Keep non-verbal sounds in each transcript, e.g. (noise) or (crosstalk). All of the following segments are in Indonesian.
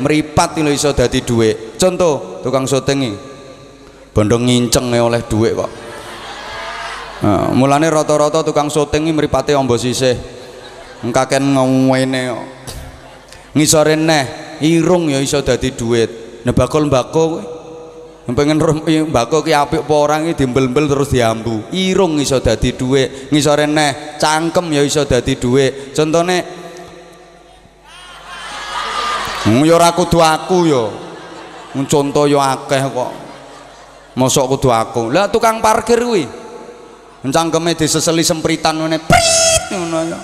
meripat lho iso dadi dhuwit contoh tukang syuting bondo nginceng oleh dhuwit kok. Nah, mulane rata-rata tukang syuting mripate ombo sisih. Engkaken ngene kok. Ngisore neh irung ya iso dadi dhuwit nah bakul mbako pengen mbako ki apik apa ora iki dimbel-mbel terus diambu. Irung iso dadi dhuwit ngisore neh cangkem ya iso dadi dhuwit contone hmm, ya ora kudu aku ya. Contoh ya akeh kok. Mosok kudu aku. Lah tukang parkir kuwi. Cangkeme diseseli sempritan ngene prit ngono ya.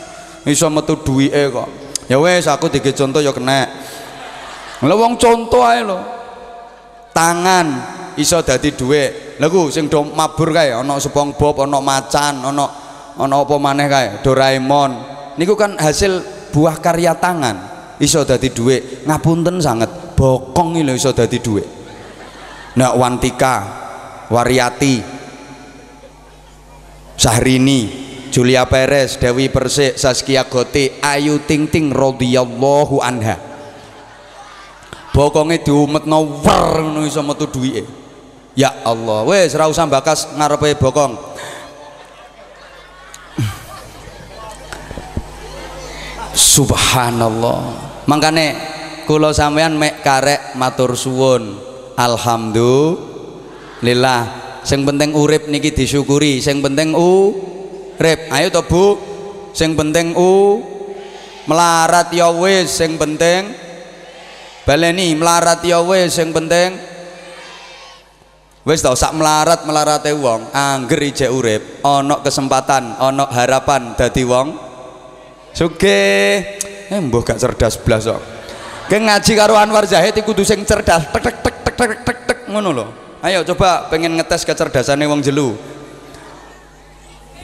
Iso metu duwike kok. Ya wes aku dikit contoh ya kena. Lha wong contoh ae lho. Tangan iso dadi dhuwit lha ku sing do mabur kae ana SpongeBob ana macan ana ana apa maneh kae? Doraemon. Niku kan hasil buah karya tangan iso dadi dhuwit. Ngapunten sanget. Bokong lho iso dadi dhuwit. Nah Wantika Wariati Sahrini Julia Perez Dewi Persik Saskia Gotik Ayu Ting Ting radhiyallahu anha. Bokonge diumetno wer ngono iso metu duwike Ya Allah, wes ora bakas ngarepe bokong. Subhanallah. Mangkane kula sampean mek karek matur suwun. Alhamdulillah. Sing penting urip niki disyukuri, sing penting urip. Ayo to Bu. Sing penting u melarat ya wis, sing penting baleni melarat ya wis, sing penting wis tau sak melarat melarate wong angger ijek urip ana kesempatan ana harapan dadi wong sugih eh mbuh gak cerdas blas kok. Ngaji karo Anwar Zahid iku kudu sing cerdas. Tek tek tek tek tek tek tek ngono lho. Ayo coba pengen ngetes kecerdasane wong jelu.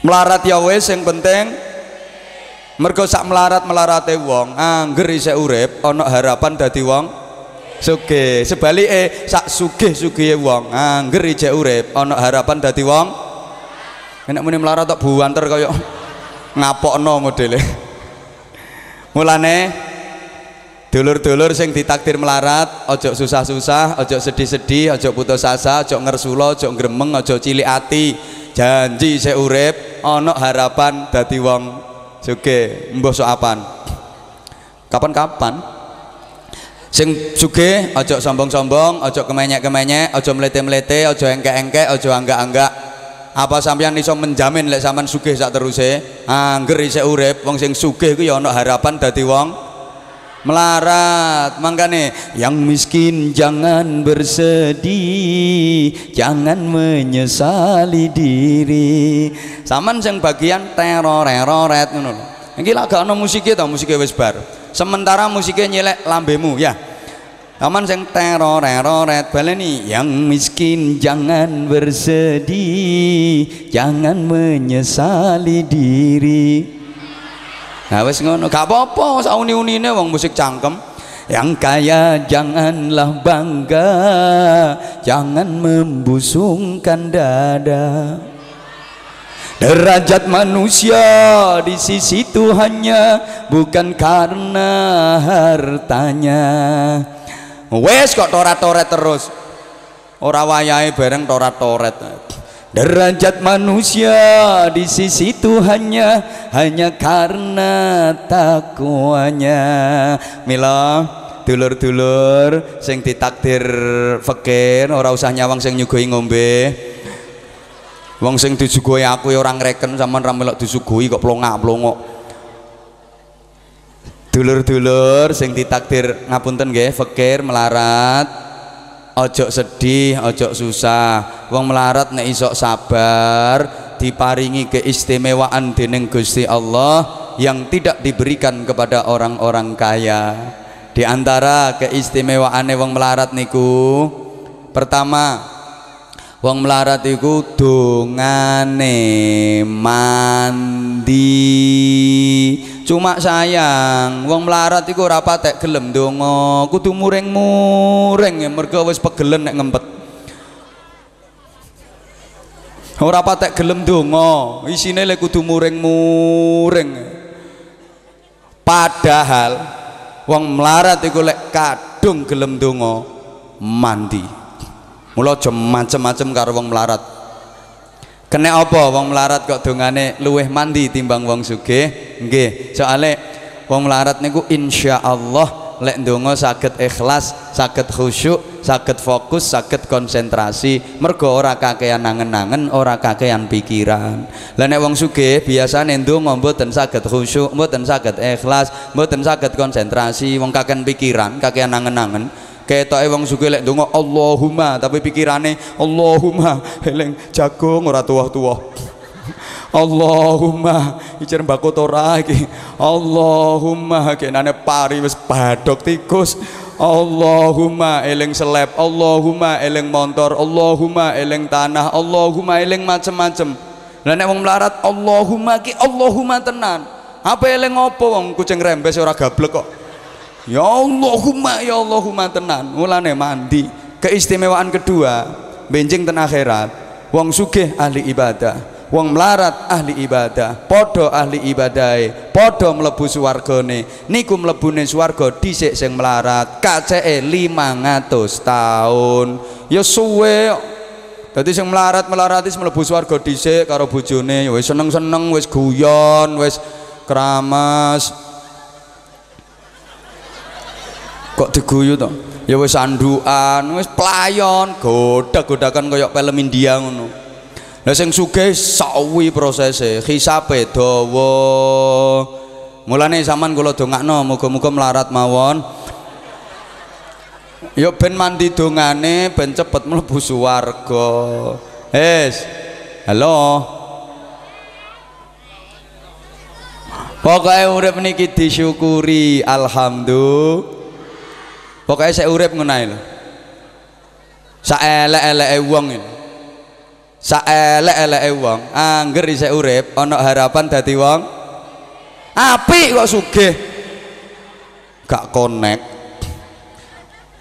Melarat ya wis sing penting mergo sak melarat melarate wong angger isek urip ana harapan dadi wong sugih sebalike sak sugih-sugihe wong angger ijek urip ana harapan dadi wong. Enak muni melarat tok buanter kaya ngapokno modele mulane dulur-dulur sing ditakdir melarat ojo susah-susah ojo sedih-sedih ojo putus asa ojo ngersula ojo gremeng ojo cilik ati. Janji urip ana harapan dadi wong sugih mbah sok apan. Kapan-kapan? Sing sugih ojo sombong-sombong ojo kemenyek-kemenyek ojo melete-melete ojo engke-engke ojo angga-angga apa sampeyan iso menjamin lek sampean sugih sak teruse? Angger isih urip. Wong sing sugih ku ya ana harapan dadi wong melarat. Makanya yang miskin jangan bersedih jangan menyesali diri. Saman sing bagian teror teroret ngono lho. Iki lak gak ana musike ta musike wis bar. Sementara musiknya nyelek lambemu ya aman sing teror teroret baleni. Yang miskin jangan bersedih jangan menyesali diri. Nah wes ngono. Gak apa-apa sauni-unine wong musik cangkem. Yang kaya janganlah bangga jangan membusungkan dada. Derajat manusia di sisi Tuhannya bukan karena hartanya. Wes kok torat-toret terus. Ora wayahe bareng torat-toret. Derajat manusia di sisi Tuhannya hanya karena takwanya. Mila dulur-dulur sing ditakdir fakir ora usah nyawang sing nyugoi ngombe wong sing disuguhi aku ya orang reken sama ra melok disuguhi kok plongak-plongok dulur-dulur sing ditakdir ngapunten nggih fakir melarat. Ojo sedih ojo susah. Wong melarat nek isok sabar diparingi keistimewaan dening Gusti Allah yang tidak diberikan kepada orang-orang kaya. Di antara wong melarat niku pertama wong melarat iku dongane mandi. Cuma sayang wong melarat iku ora patek gelem donga. Kudu muring-muring ya mergo wis pegelen nek ngempet. Ora patek gelem donga isine lek kudu muring-muring. Padahal wong melarat iku lek kadung gelem donga mandi mula aja macem-macem karo wong melarat. Kena apa wong melarat kok dongane luweh mandi timbang wong sugih? Nggih. Soale wong melarat niku insyaallah lek ndonga saged ikhlas saged khusyuk saged fokus saged konsentrasi mergo ora kakean nangen-nangen ora kakean pikiran. Lah nek wong sugih biasane ndonga mboten saged khusyuk mboten saged ikhlas mboten saged konsentrasi wong kakean pikiran kakean nangen-nangen ketoke wong sugih lek ndonga Allahumma tapi pikirane Allahumma (laughs) eling jagung ora tuwa-tuwa (laughs) Allahumma icer mbako tora iki. Allahumma kenane pari wis badok tikus. Allahumma eling seleb. Allahumma eling motor Allahumma eling tanah. Allahumma eling macem-macem. Lah nek wong melarat Allahumma ki Allahumma tenan. Apa eling opo wong kucing rembes ora gablek kok ya Allahumma ya Allahumma tenan. Mulane mandi. Keistimewaan kedua benjing ten akhirat. Wong sugih ahli ibadah. Wong melarat ahli ibadah. Podo ahli ibadai podo mlebu swargane. Niku mlebune swarga dhisik sing melarat. Kaceke 500 tahun. Ya suwe. Dadi sing melarat melaratis mlebu swarga dhisik karo bojone. Ya wis seneng-seneng wis guyon wis keramas kok diguyu to ya wis andukan wis pelayon godak-godakan koyo film India ngono Lah sing sugih sawi prosese, hisabe dawa. Mulane sampean kula dongakno muga-muga melarat mawon. Ya ben mandi dongane ben cepet mlebu swarga. Wis. Halo. Pokoknya urip niki disyukuri alhamdulillah. Pokoknya saya urip ngono ae lho. Saelek-eleke wong ini. Saelek-eleke wong angger isih urip ana harapan dadi wong apik kok sugih. Gak konek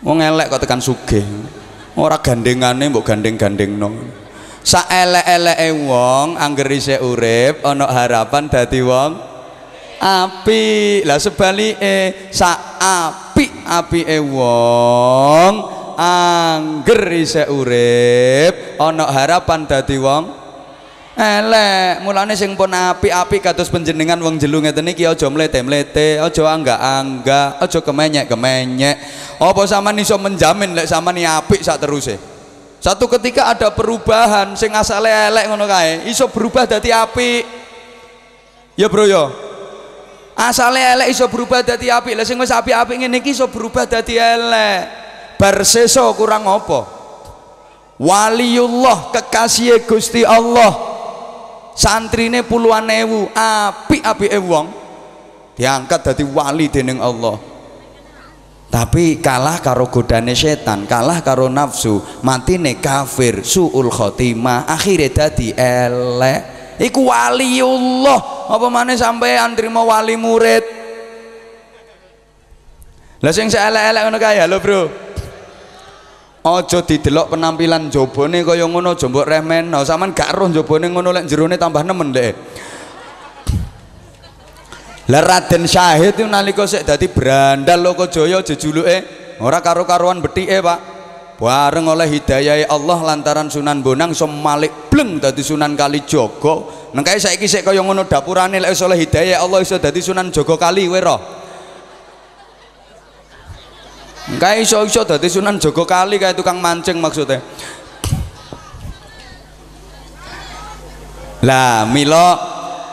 wong elek kok tekan sugih. Ora gandengane mbok gandeng-gandengno. Saelek-eleke wong angger isih urip ana harapan dadi wong apik. Lah sebalike sak apik-apike wong angger isih urip ana harapan dadi wong elek. Mulane sing pun apik-apik kados panjenengan wong jelu ngeten iki aja mlete-mlete aja angga-angga aja kemenyek-kemenyek. Apa sampean iso menjamin lek sampean apik sak teruse? Satu ketika ada perubahan sing asale elek ngono kae iso berubah dadi apik. Ya bro ya asale elek iso berubah dadi apik. Lah sing wis apik-apik ngene iki iso berubah dadi elek. Barseso kurang apa? Waliullah kekasih Gusti Allah. Santrine puluhan ewu. Api-api wong diangkat dari wali dening Allah. Tapi kalah karo godane setan kalah karo nafsu matine kafir suul khotimah akhirnya dadi elek iku waliullah apa mana sampai antrimo wali murid lah sing elek-elek ngono kae lho bro Aja didelok penampilan jabone kaya ngono aja mbok remeno. Saman gak roh jabone ngono lek jerone tambah nemen dek. Lah Raden Syahid itu nalika sik dadi brandal Lokajaya jejuluke ora karo-karuan betike, Pak. Bareng oleh hidayah Allah lantaran Sunan Bonang iso bleng dadi Sunan Kalijaga. Nang kae saiki sik kaya ngono dapurane lek iso oleh hidayah Allah iso dadi Sunan Jogokali kowe roh. Kayak iso-iso dadi Sunan Jogo Kali kayak tukang mancing maksudnya. Lah milo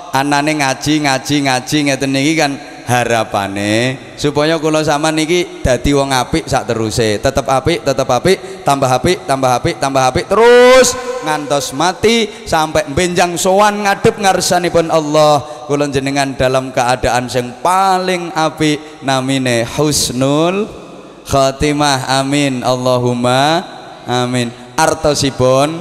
anane ngaji ngaji ngaji ngeten niki kan harapane supaya kula sama niki dadi wong apik sak teruse. Tetep apik tetep apik tambah apik tambah apik tambah apik terus ngantos mati sampai benjang sowan ngadep ngarsanipun Allah. Kula jenengan dalam keadaan yang paling apik namine husnul khatimah. Amin. Allahumma amin. Artosipun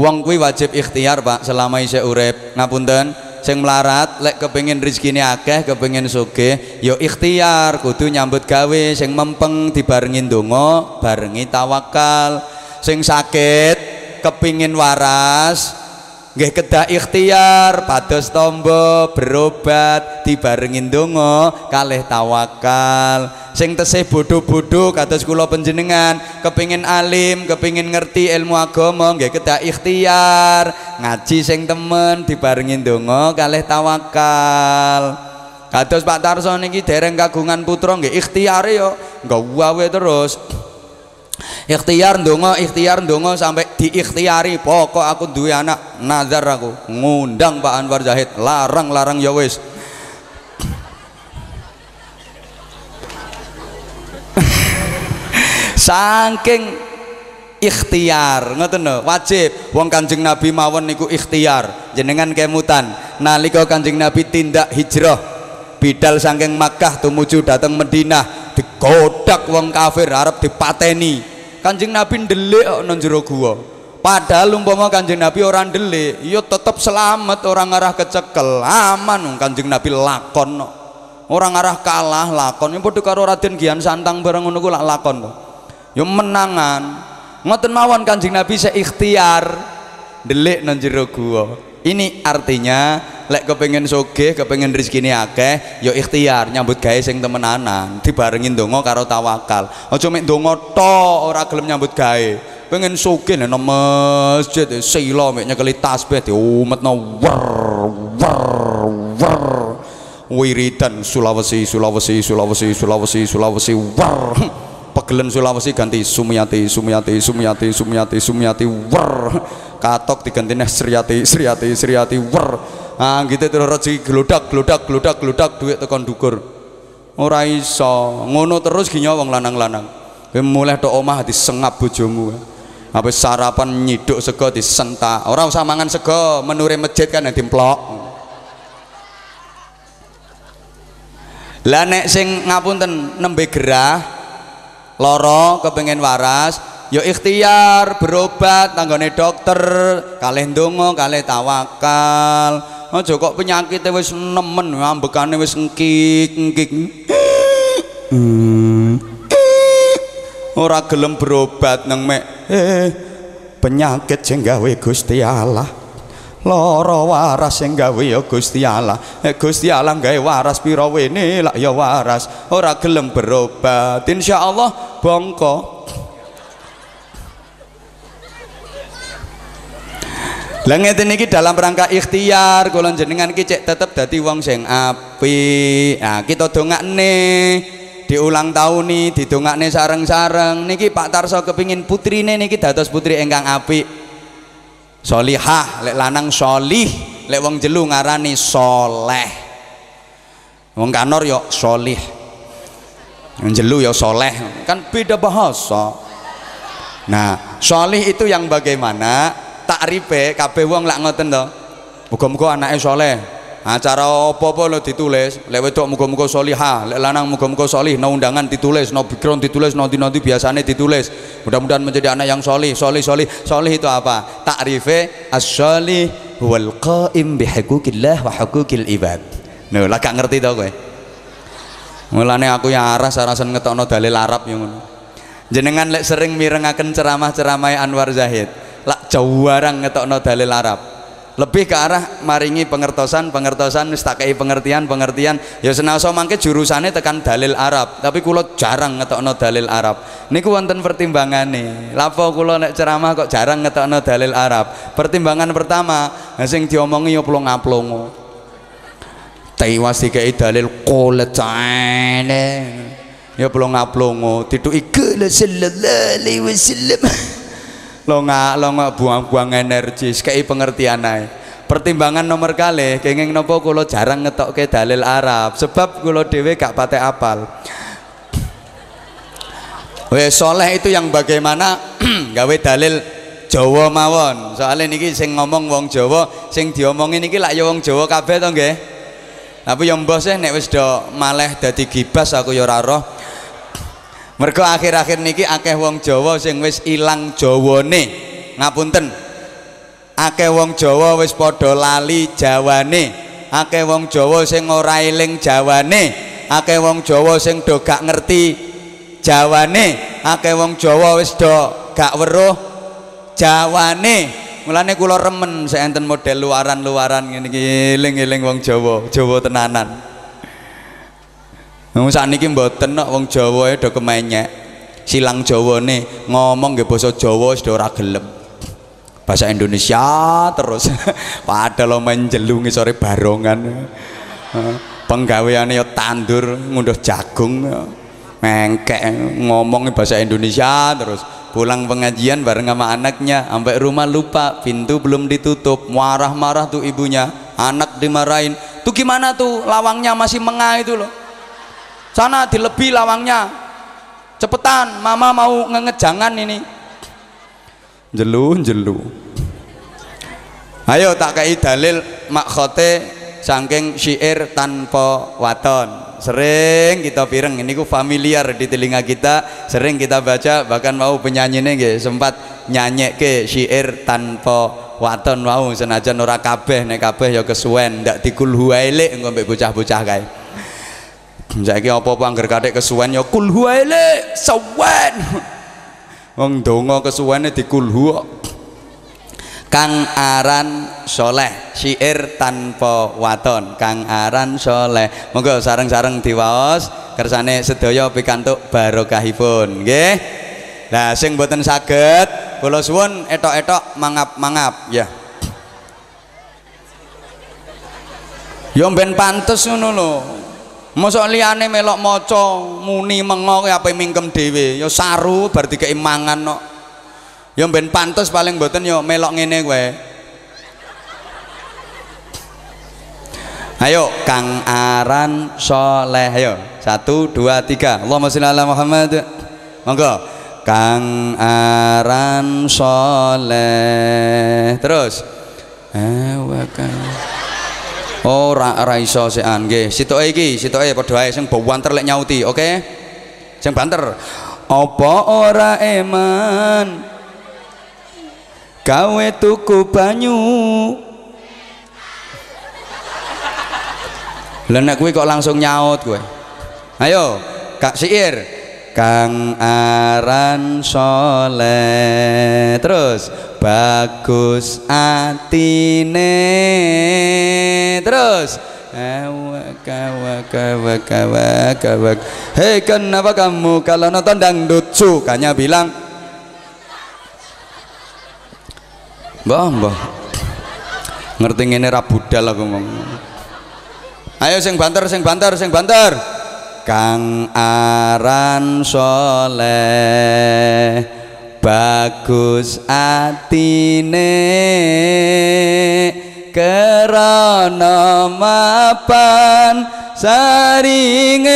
wong kuwi wajib ikhtiar Pak selama isih urip. Ngapunten sing melarat lek kepengin rezekine akeh kepengin sugih ya ikhtiar kudu nyambut gawe sing mempeng dibarengi donga barengi tawakal. Sing sakit kepingin waras nggih kedah ikhtiar pados tombo berobat dibarengin donga kalih tawakal. Sing tesih bodho-bodho kados kula kepingin alim kepingin ngerti ilmu agama nggih kedah ikhtiar. Ngaji sing temen dibarengin donga kalih tawakal. Kados Pak Tarso niki dereng kagungan putra nggih ikhtiare yo. Nggawe terus ikhtiar ndonga ikhtiar ndonga sampai diikhtiari. Pokok aku duwe anak nazar aku. Ngundang Pak Anwar Zahid. Larang-larang ya wis. (laughs) Saking ikhtiar ngoten lho. Wajib. Wong Kanjeng Nabi mawon niku ikhtiar. Jenengan kemutan. Nalika Kanjeng Nabi tindak hijrah bidal saking Makkah tumuju dateng Madinah digodak wong kafir arep dipateni Kanjeng Nabi ndelik nang jero gua. Padahal umpama Kanjeng Nabi orang ndelik, ya tetep selamat orang arah kecekel, aman Kanjeng Nabi lakon. Orang arah kalah lakon. Ya padha karo Raden Gian Santang bareng ngono ku lak lakon. Ya menangan. Ngoten mawon Kanjeng Nabi seikhtiar ndelik nang jero gua. Ini artinya lek kepengen soge, kepengen rezeki ini akeh, yo ya ikhtiar nyambut gawe sing temenanan, dibarengin dongo karo tawakal. Aja mek dongo to ora gelem nyambut gawe. Pengen soge nang masjid sila mek nyekeli tasbih diumetno wer wer wer. Wiridan Sulawesi Sulawesi Sulawesi Sulawesi Sulawesi wer. Pegelen Sulawesi ganti Sumiati Sumiati Sumiati Sumiati Sumiati wer katok diganti nih Sriati Sriati Sriati wer. Ah gitu terus rezeki geludak geludak geludak geludak duit tekan dukur. Ora iso. Ngono terus ginya wong lanang-lanang. Mulai tok omah disengap bojomu. Apa sarapan nyiduk sego disentak. Orang usah mangan sego menure masjid kan yang dimplok. Lah sing ngapunten nembe gerah loro kepengen waras ya ikhtiar berobat tanggane dokter kalih ndonga kalih tawakal. Aja kok penyakitnya wis nemen ambekane wis engkik engkik ora gelem berobat nang mek eh, penyakit sing gawe Gusti Allah. Lara waras sing gawe ya Gusti Allah. Eh, Gusti Allah gawe waras pira wene lak ya waras. Ora gelem berobat. Insyaallah bongko Lah ngeten iki dalam rangka ikhtiar kula jenengan iki cek tetep dadi wong sing apik. Nah, kita dongakne di ulang tahun nih didongakne sareng-sareng niki Pak Tarso kepingin putrine niki dados putri ingkang apik. Solihah, lek lanang solih, lek wong jelu ngarani soleh. Wong kanor yo solih. Wong jelu yo soleh, kan beda bahasa. Nah, solih itu yang bagaimana? Takrife kabeh wong lak ngoten to. Muga-muga anake saleh. Acara apa-apa lo ditulis, lek wedok muga-muga salihah, lek lanang muga-muga salih, no undangan ditulis, no background ditulis, no nanti biasanya ditulis. Mudah-mudahan menjadi anak yang salih, salih, salih. Salih itu apa? Takrife as-salih wal qaim bihuquqillah wa huquqil ibad. Nih, lah gak ngerti to kowe. Mulane aku ya aras arasan ngetokno dalil Arab yang ngono. Jenengan lek sering mirengaken ceramah-ceramah Anwar Zahid lak jawarang ngetokno dalil Arab. Lebih ke arah maringi pengertosan pengertosan wis tak pengertian pengertian. Ya senaso mangke jurusane tekan dalil Arab. Tapi kulo jarang ngetokno dalil Arab. Niku wonten pertimbangane. Lapo kulo nek ceramah kok jarang ngetokno dalil Arab? Pertimbangan pertama sing diomongi ya plong aplongo tewas dikai dalil ta'ala ya plong aplongo dituki qala sallallahu alaihi wasallam (laughs) lo nggak lo nggak buang-buang energi kayak pengertian aja pertimbangan nomor kali kenging nopo kulo jarang ngetok ke dalil Arab sebab kulo dewe gak pate apal. Weh soleh itu yang bagaimana? (clears throat) Gawe dalil Jawa mawon. Soalnya niki sing ngomong wong Jawa sing diomongin niki lak ya wong Jawa kabeh to nggih? Tapi yang bos nek wis do maleh dadi gibas aku ya mergo akhir-akhir niki akeh wong Jawa sing wis ilang Jawane. Ngapunten. Akeh wong Jawa wis padha lali Jawane. Akeh wong Jawa sing ora eling Jawane. Akeh wong Jawa sing do gak ngerti Jawane. Akeh wong Jawa wis do gak weruh Jawane. Mulane kula remen saya enten model luaran-luaran ngene iki eling-eling wong Jawa, Jawa tenanan. Wong sakniki mboten kok wong Jawa do kemenyek. Silang Jawane ngomong nggih basa Jawa wis ora gelem. Bahasa Indonesia terus. (laughs) Padahal main jelu ngisore barongan. Penggaweane ya tandur ngunduh jagung. Mengkek ngomong bahasa Indonesia terus pulang pengajian bareng sama anaknya sampai rumah lupa pintu belum ditutup marah-marah tuh ibunya anak dimarahin tuh gimana tuh lawangnya masih mengah itu loh sana dilebih lawangnya. Cepetan mama mau ngejangan ini. Jelu jelu. Ayo tak kayak dalil makhote saking syair tanpa waton. Sering kita pireng ini ku familiar di telinga kita. Sering kita baca bahkan mau penyanyinya nggih sempat nyanyi ke syair tanpa waton. Mau senajan ora kabeh nek kabeh ya kesuwen ndak dikulhu elek engko mbek bocah-bocah kae saiki apa-apa angger kathik kesuwen ya kulhu elek sawen wong donga kesuwene dikulhu Kang Aran Soleh syair tanpa waton. Kang Aran Soleh. Monggo sareng-sareng diwaos kersane sedaya pikantuk barokahipun nggih. Nah sing boten saged kula suwun etok-etok mangap-mangap ya. Yo ben pantes ngono lho Mosok liyane melok maca muni mengo apa mingkem dhewe. Ya saru bar dikeki mangan kok no. ya ben pantes paling mboten ya melok ngene kowe. Ayo Kang Aran Soleh. Ayo satu dua tiga. Allahumma sholli ala Muhammad. Monggo. Kang Aran Soleh. Terus. Awakal Oh ra ra iso sekan nggih. Sitoke iki, sitoke padha ae sing banter lek nyauti, oke? Okay? Sing banter. Apa ora eman gawe tuku banyu Lah nek kuwi kok langsung nyaut kowe. Ayo, Kak Siir. Kang Aran Soleh. Terus bagus atine. Terus Hei kenapa kamu kalau nonton dangdut sukanya bilang Mbah, mbah. Ngerti ngene ra budal aku ngomong. Ayo sing banter, sing banter, sing banter. Kang Aran Soleh bagus atine kerana mapan saring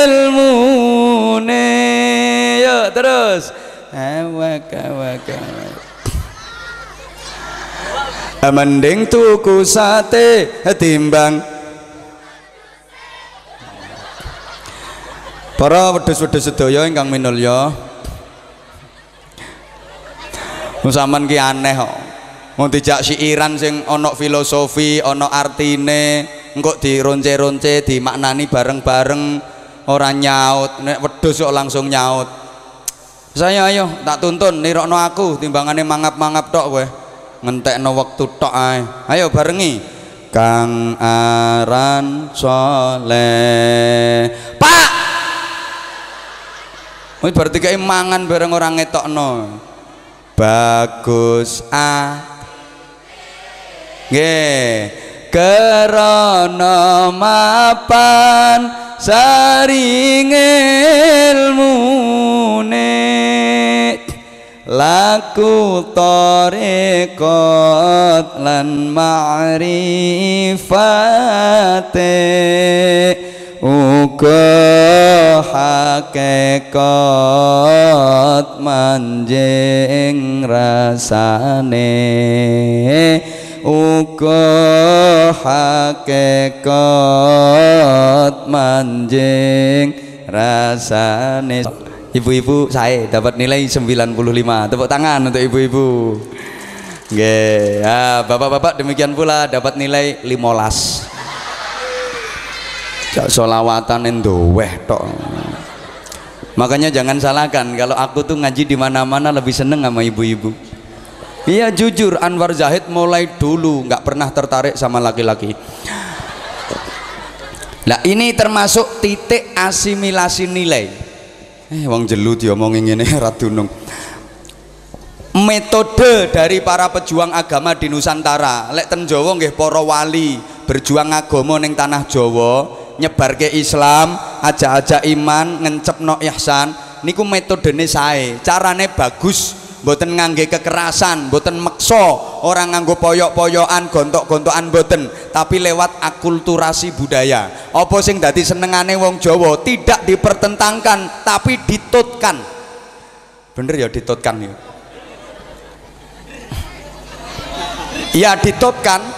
ilmune yuk terus. Awak awak awak. Mending tuku sate timbang. Para wedhus-wedhus sedaya ingkang minulya Musaman ki aneh kok. Mau dijak siiran sing ana filosofi ana artine. Engko dironce-ronce dimaknani bareng-bareng ora nyaut. Nek wedhus kok langsung nyaut. Saya ayo tak tuntun nirokno aku timbangane mangap-mangap tok kowe. Ngentekno wektu tok ae. Ayo barengi. Kang Aran Soleh. Pak! Wis berarti kayak mangan bareng orang ngetokno bagus ah Nggih. Kerana mapan saring ilmune. Laku tarekot lan ma'rifate uga hakikat manjing rasane. Uga hakikat manjing rasane. Ibu-ibu saya dapat nilai 95 tepuk tangan untuk ibu-ibu. Nggih, ya, bapak-bapak demikian pula dapat nilai 15. Jak solawatan endoweh tok. Makanya jangan salahkan kalau aku tuh ngaji di mana-mana lebih seneng sama ibu-ibu. iya jujur Anwar Zahid mulai dulu nggak pernah tertarik sama laki-laki nah ini termasuk titik asimilasi nilai eh wong jelu diomongin ini (laughs) radunung metode dari para pejuang agama di Nusantara lek ten Jawa nggih para wali berjuang agama ning tanah Jawa nyebar ke Islam aja-aja iman ngencepno ihsan niku metodene sae. Carane bagus mboten ngangge kekerasan mboten meksa orang nganggo poyok-poyokan gontok-gontokan mboten tapi lewat akulturasi budaya. Apa sing dadi senengane wong Jawa? Tidak dipertentangkan tapi ditutkan. Bener ya ditutkan ya? Ya ditutkan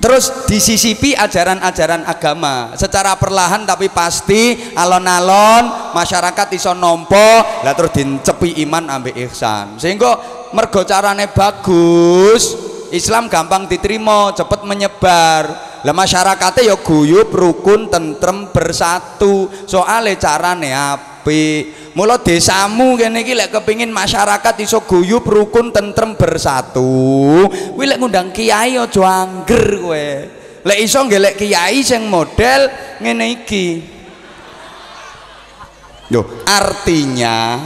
Terus disisipi ajaran-ajaran agama. Secara perlahan tapi pasti alon-alon masyarakat iso nompo lah terus dincepi iman ambek ihsan. Sehingga mergo carane bagus Islam gampang diterima cepet menyebar. Lah masyarakatnya ya guyup rukun tentrem bersatu. Soalnya carane api mula desamu kene iki lek kepengin masyarakat iso guyub rukun tentrem bersatu kuwi lek ngundang kiai aja angger kowe lek iso ngelek kiai sing model ngene iki Yo, artinya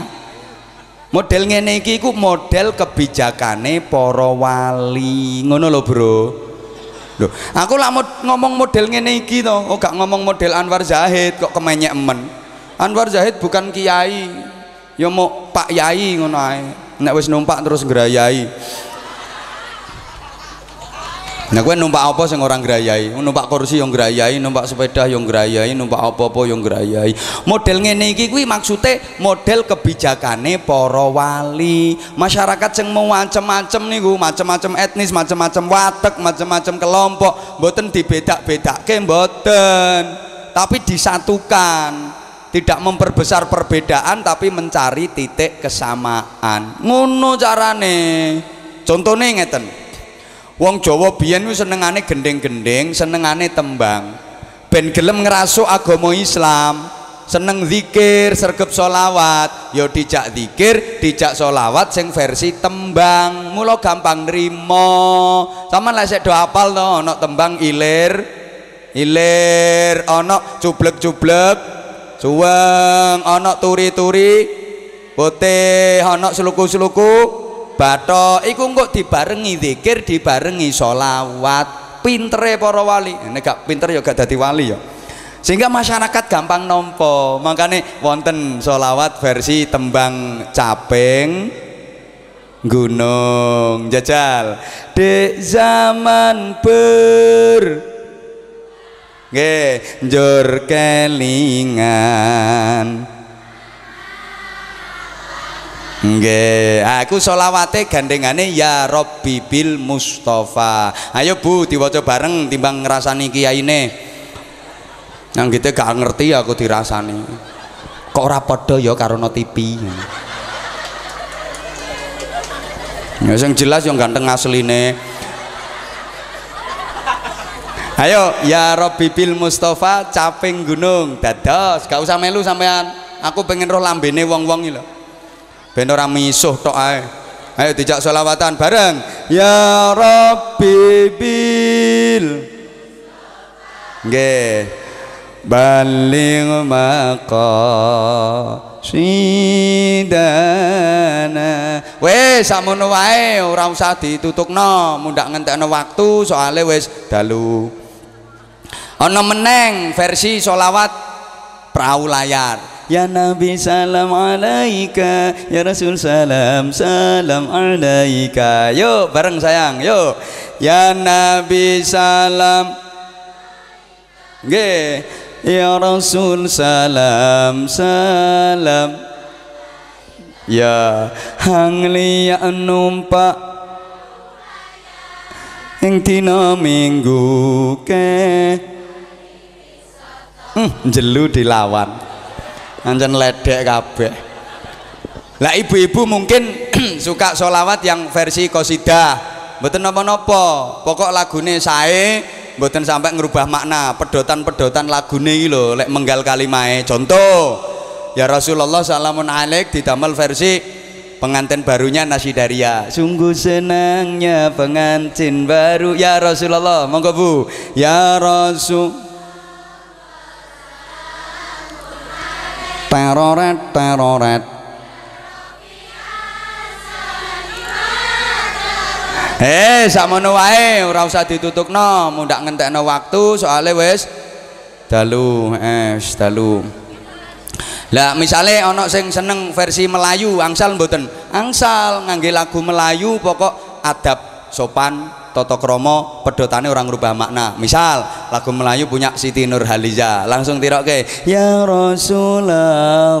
model ngene iki ku model kebijakane para wali. Ngono lho, Bro. Loh, aku lak ngomong model ngene iki to, ngomong model Anwar Zahid kok kemenyek emen. Anwar Zahid bukan kiai ya mau Pak Yai ngono ae wis numpak terus ngrayai Nah, gue numpak apa sing orang ngrayai? Numpak kursi yang ngrayai, numpak sepeda yang ngrayai, numpak apa-apa yang ngrayai. Model ngene iki kuwi maksude model kebijakane para wali. Masyarakat sing mau macem-macem niku, macem-macem etnis, macem-macem watek, macem-macem kelompok, mboten dibedak-bedake mboten. Tapi disatukan tidak memperbesar perbedaan tapi mencari titik kesamaan. Ngono carane. Contohnya ngeten. Wong Jawa biyen senengane gendeng-gendeng senengane tembang. Ben gelem ngerasuk agama Islam. Seneng zikir sergep solawat yo ya dijak zikir dijak solawat sing versi tembang. Mula gampang nrimo. Sama lah sik do apal to ana tembang ilir. Ilir ana cublek-cublek suweng ana turi-turi putih ana seluku-seluku bathok. Iku kok dibarengi zikir dibarengi sholawat pintere para wali. Nek gak pinter ya gak dadi wali ya. Sehingga masyarakat gampang nompo makanya wonten sholawat versi tembang caping gunung jajal. Di zaman ber nggih njur kelingan. Nggih aku selawate gandengane ya Robbi bil Mustafa. Ayo Bu diwaca bareng timbang ngrasani kiyaine. Nang gitu gak ngerti aku dirasani. Kok ora padha ya karo no ya jelas yang ganteng asline ayo ya Robi bil Mustafa caping gunung. Dados gak usah melu sampean. Aku pengen roh lambene wong-wong iki lho. Ben ora misuh tok ae. Ayo dijak selawatan bareng. Ya Robi bil. Nggih. Baling sidana wes samono wae ora usah ditutukno. Mundak ngentekno waktu soalnya wes dalu ana meneng versi solawat perahu layar. Ya Nabi salam alaika. Ya Rasul salam salam alaika. Yuk bareng sayang yuk Ya Nabi salam. Nggih. Ya Rasul salam salam. Ya hang liya numpak. Ing dina minggu ke hmm, jelu dilawan. Ancen ledek kabeh. Lah ibu-ibu mungkin (clears throat) suka solawat yang versi kosidah mboten napa-napa. Pokok lagune sae mboten sampai ngerubah makna. Pedotan-pedotan lagune iki lho lek menggal kalimahe contoh ya Rasulullah salamun alaik didamel versi pengantin barunya nasi daria sungguh senangnya pengantin baru. Ya Rasulullah monggo Bu. Ya Rasul teroret teroret Eh, sakmono wae ora usah ditutukno, mundak ngentekno waktu soalnya wis dalu, eh dalu. Lah misale ana sing seneng versi Melayu, angsal mboten? Angsal ngangge lagu Melayu pokok adab sopan toto kromo pedotane orang rubah makna. Misal lagu Melayu punya Siti Nurhaliza langsung tiroke ya Rasulullah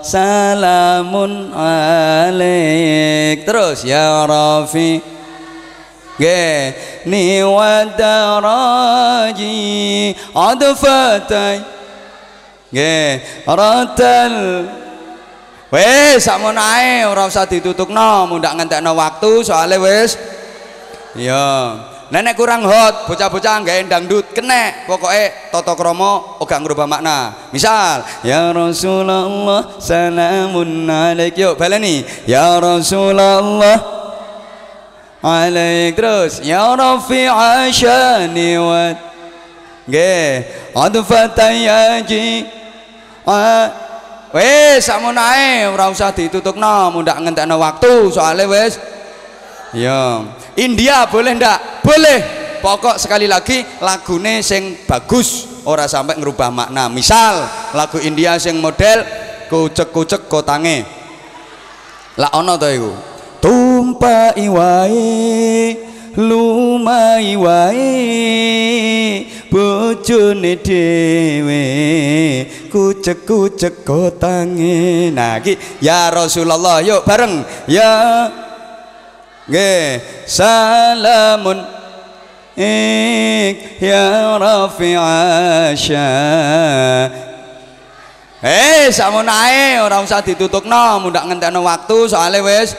salamun alaik. Terus ya Rafi ni adfatai. Ge ratal. Wes sakmono ae ora usah ditutukno mundak ngentekno waktu soalnya wes iya. Nenek kurang hot bocah-bocah nggak dangdut kene pokoknya toto kromo oga ngerubah makna. Misal ya Rasulullah salamun alaik. Yuk baleni. Ya Rasulullah alaik. Terus ya Rafi asyani wa nggih adfatayaji wes sakmono ae ora usah ditutukno mundak ngentekno waktu soalnya wes ya. India boleh ndak? Boleh. Pokok sekali lagi lagune sing bagus ora sampai ngerubah makna. Misal lagu India sing model kucek-kucek kotange. Lah ono to iku? Tumpai wae lumai wae bojone dhewe kucek-kucek kotange. Nah iki ya Rasulullah yuk bareng. Ya nggih salamun ik ya rafi'asya Eh, sakmono ae ora usah ditutukno, mundak ngentekno waktu soalnya wis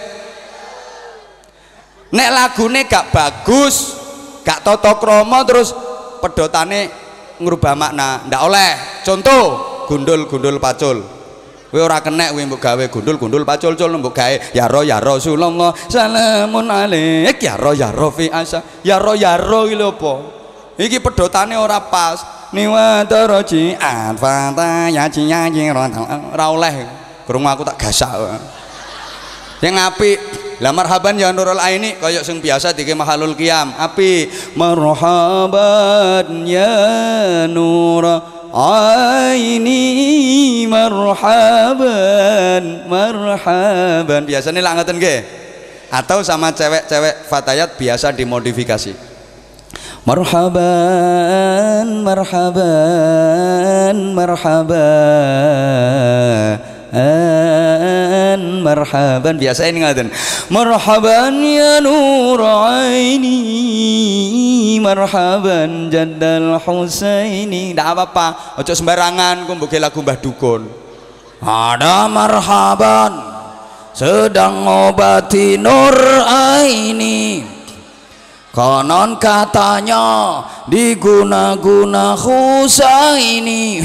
nek lagune gak bagus, gak tata krama terus pedotane ngrubah makna, ndak oleh. Contoh, gundul-gundul pacul. Kowe ora kenek kowe mbok gawe gundul-gundul pacul-cul mbok gawe ya ro ya Rasulullah salamun alaik ya ro ya Rafi asa. Ya ro ya ro iki lho apa? Iki pedotane ora pas. Niwa taraji anfata ya ciya ora oleh. Krungu aku tak gasak yang apik. Lah marhaban ya nurul aini kaya sing biasa dike mahalul qiyam. Api marhaban ya nur aini marhaban marhaban. Biasanya lah ngoten nggih? Atau sama cewek-cewek fatayat biasa dimodifikasi. Marhaban marhaban marhaban marhaban. Biasa ini ngaten. Marhaban ya nur aini marhaban jaddal husaini. Ndak apa-apa ojo sembarangan ku mbok lagu Mbah Dukun. Ada marhaban sedang ngobati nur aini. Konon katanya diguna-guna husaini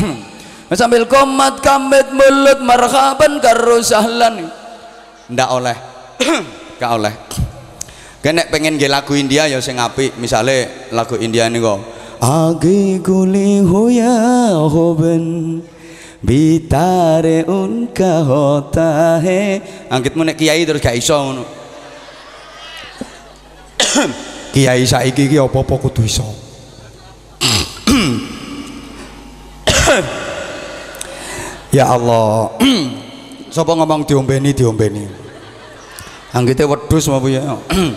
sambil komat kambet mulut marhaban karo sahlan. Ndak oleh. (clears throat) Gak oleh. Kenek pengen nggih lagu India ya sing apik. Misale lagu India niku. Age guli hoya hoben bitare unka hota he angkitmu nek kiai terus gak iso ngono. (clears throat) Kiai saiki iki apa-apa kudu iso ya Allah. (clears throat) Sapa ngomong diombeni diombeni. Anggite wedhus apa ya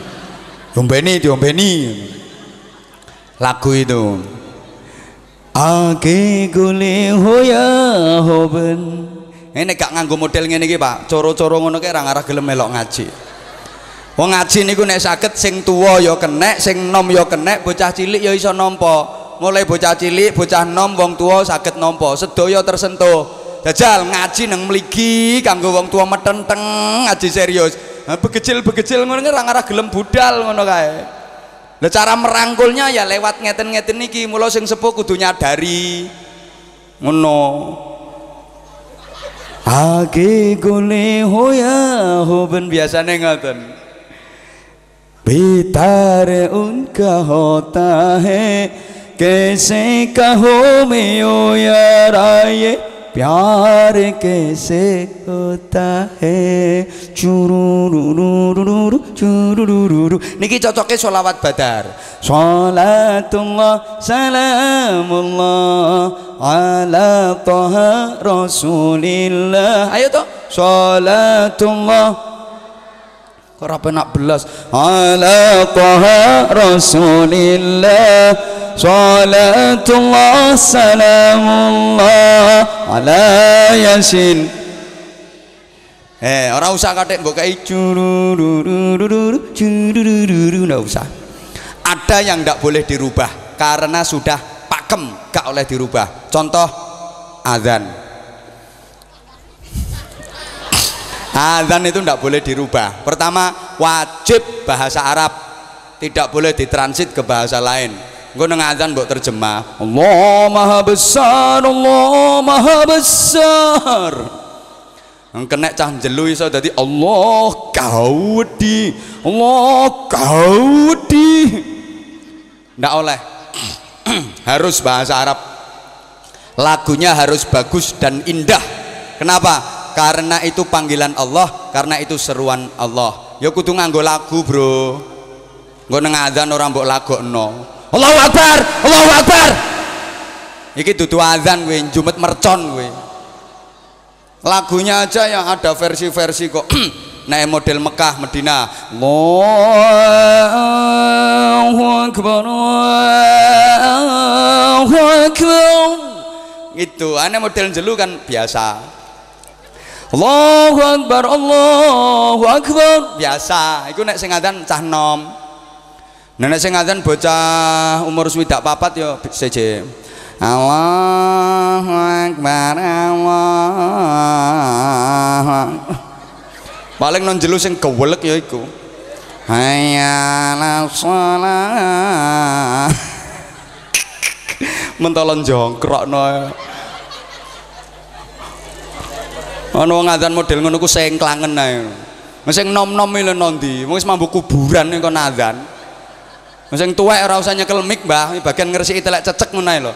(clears throat) diombeni diombeni. Lagu itu. Ake gule hoya hoben. Ini gak nganggo model ngene iki Pak. Coro-coro ngono kae ora ngarah gelem melok ngaji. Wong ngaji niku nek saged sing tuwa ya kenek sing nom ya kenek bocah cilik ya iso nampa. Mulai bocah cilik bocah nom wong tuwa saged nampa. Sedaya tersentuh jajal ngaji nang mligi kanggo wong tua metenteng ngaji serius nah, begecil begecil ngono ora ngarah gelem budal ngono kae Lah cara merangkulnya ya lewat ngeten-ngeten niki mula sing sepuh kudu nyadari ngono Age gole hoya hoben biasane ngoten. Bitare unka hota hai कैसे कहो मैं ओ यारा ये प्यार कैसे होता है चुरुरुरुरुरु चुरुरुरुरु niki cocoknya sholawat badar sholatullah salamullah ala toha rasulillah ayo toh sholatullah rapi nak belas ala toha rasulillah Salatullah salamullah ala yasin Eh, orang usah katik curururururu cururururu enggak usah. Ada yang tidak boleh dirubah karena sudah pakem gak oleh dirubah. Contoh azan. Azan itu tidak boleh dirubah. Pertama, wajib bahasa Arab. Tidak boleh ditransit ke bahasa lain. Gue neng azan buat terjemah Allah maha besar Allah maha besar. Kena cah jelu iso dadi Allah kaudi Allah kaudi. Ndak oleh. (clears throat) Harus bahasa Arab. Lagunya harus bagus dan indah. Kenapa karena itu panggilan Allah karena itu seruan Allah. Ya kudu nganggo lagu bro. Gue neng orang mbok no Allahu Akbar Allahu Akbar. Iki dudu azan kowe jumet mercon kowe lagunya aja yang ada versi-versi kok. (clears throat) Naik model Mekah Medina. Allahu Akbar Allahu Akbar. Itu aneh model jelu kan biasa Allahu Akbar Allahu Akbar biasa itu naik sing cah nom Nenek sing ngaten bocah umur swidak papat yo seje. Allahu Akbar Allah. Paling non jelu sing kewelek ya iku. Hayya la shalah. Mentolon jongkrokno. Ana wong ngadzan model ngono ku sing klangen ae. Sing nom-nom lho nondi, wis mambu kuburan kon adzan. Sing tuwek ora usah nyekel mic, Mbah. Bagian ngresiki telek cecek ngono ae lho.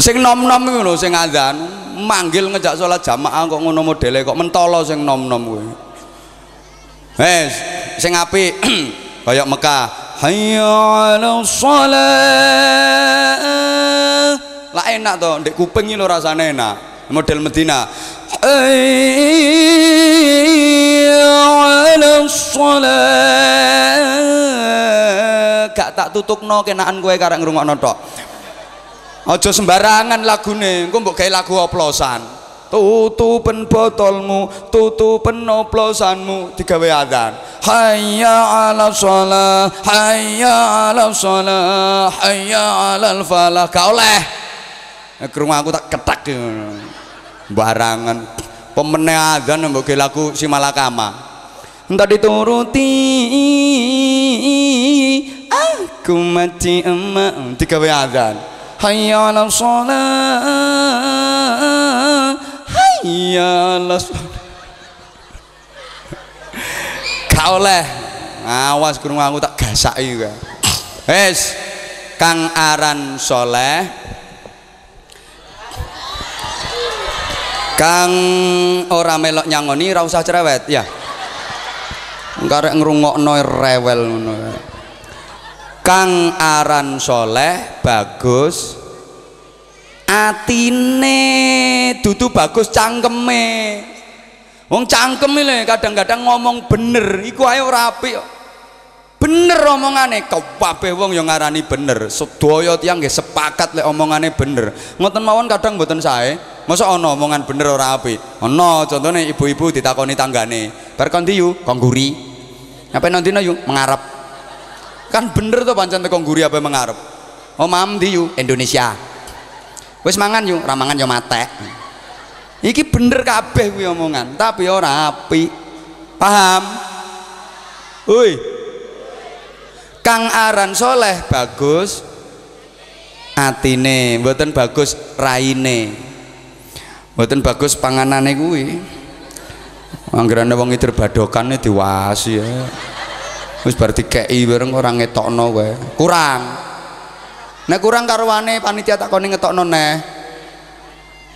sing nom-nom iku lho sing adzan, manggil ngejak salat jamaah kok ngono modele kok mentolo sing nom-nom kuwi. Wes, sing apik (clears throat) kaya Mekah. Hayya 'ala shalah. Lah enak to, ndek kuping iki lho rasane enak. Model Medina. gak tak tutukno kenaan kowe karek ngrungokno tok. Aja sembarangan lagune engko mbok gawe lagu oplosan. Tutupen botolmu tutupen oplosanmu digawe adzan. Hayya ala sholat hayya ala sholat hayya ala falah gak oleh krungu aku tak ketak barangan. Pemene adzan mbok gawe lagu si malakama. Entah dituruti. Aku mati emak. Tiga adzan. Hayya ala sholat. Hayya ala gak oleh. Awas kurung aku tak gasak juga wes kang aran soleh kang ora melok nyangoni ra usah cerewet. Ya. Karek ngrungokno rewel ngono. Kang aran soleh bagus. Atine dudu bagus cangkeme. Wong cangkem le kadang-kadang ngomong bener iku ae ora apik bener omongane kabeh wong yang ngarani bener. Sedaya tiyang nggih sepakat lek omongane bener. Ngoten mawon kadang mboten sae. Masa ana omongan bener ora apik? Ana contone ibu-ibu ditakoni tanggane. Bar kon diyu kongguri apa nanti yuk mengarap kan bener tuh pancen teko guri apa mengarap oh mam di yuk Indonesia. Wis mangan yuk ramangan yo mate iki bener kabeh kuwi omongan tapi ora api paham? Woi Kang aran soleh bagus. Atine mboten bagus raine. Mboten bagus panganane kuwi. Anggerane wong idir badokane diwasi ya. Wis bar dikeki bareng ora ngetokno kowe. Kurang. Nek kurang karwane panitia takoni ngetokno neh.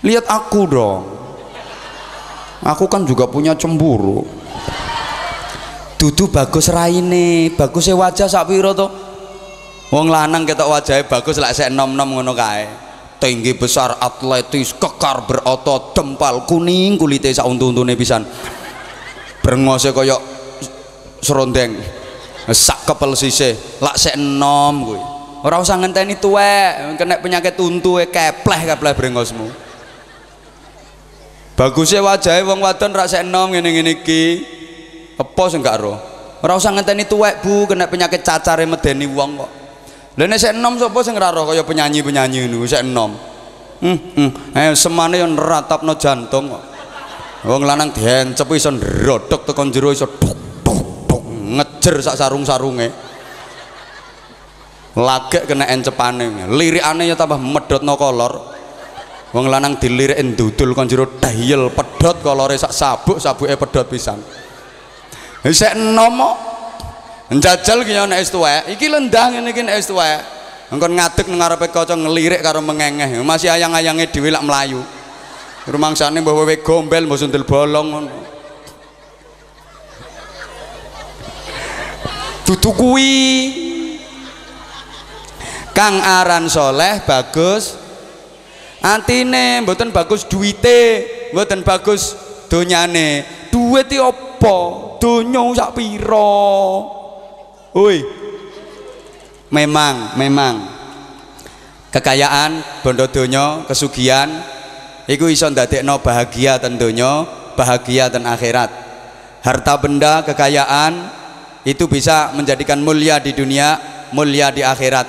Lihat aku dong. Aku kan juga punya cemburu dudu bagus raine bagusnya wajah sak piro to? Wong lanang ketok wajahnya bagus lek sik nom-nom ngono kae. Tinggi besar atletis kekar berotot dempal kuning kulitnya sak untu-untune pisan. Brengose kaya serondeng. Sak kepel sisih lak sik enom kuwi. Ora usah ngenteni tuwek kena penyakit untu e kepleh-kepleh brengosmu. Bagusnya wajahnya wong wadon rak sik enom ngene-ngene iki apa sing gak ro ora usah ngenteni tuwek Bu kena penyakit cacare medeni wong kok. Lha nek sik enom sapa sing ora roh kaya penyanyi-penyanyi niku sik enom? Hmm, hmm. eh semane yo neratapno jantung kok. Wong lanang diencep iso ndrodok tekan jero iso dok dok dok ngejer sak sarung-sarunge. Lagek kena encepane. Lirikane ya tambah medhotno kolor. Wong lanang dilirik ndudul kon jero dayel pedhot kolore sak sabuk sabuke pedhot pisan Sek nomo njajal ki ana es tuwek. Iki lendang ngene iki es tuwek. Engkon ngadeg nang ngarepe kaca ngelirik karo mengengeh. Masih ayang-ayange dhewe lak mlayu. Rumangsane mbah wewe gombel mbah sundel bolong ngono. Dudu kuwi. Kang aran soleh bagus antine mboten bagus duite mboten bagus donyane duit iki apa donya sak pira? Woi. Memang memang. Kekayaan bondo donya kesugihan iku iso ndadekno bahagia ten donya bahagia ten akhirat. Harta benda kekayaan itu bisa menjadikan mulia di dunia mulia di akhirat.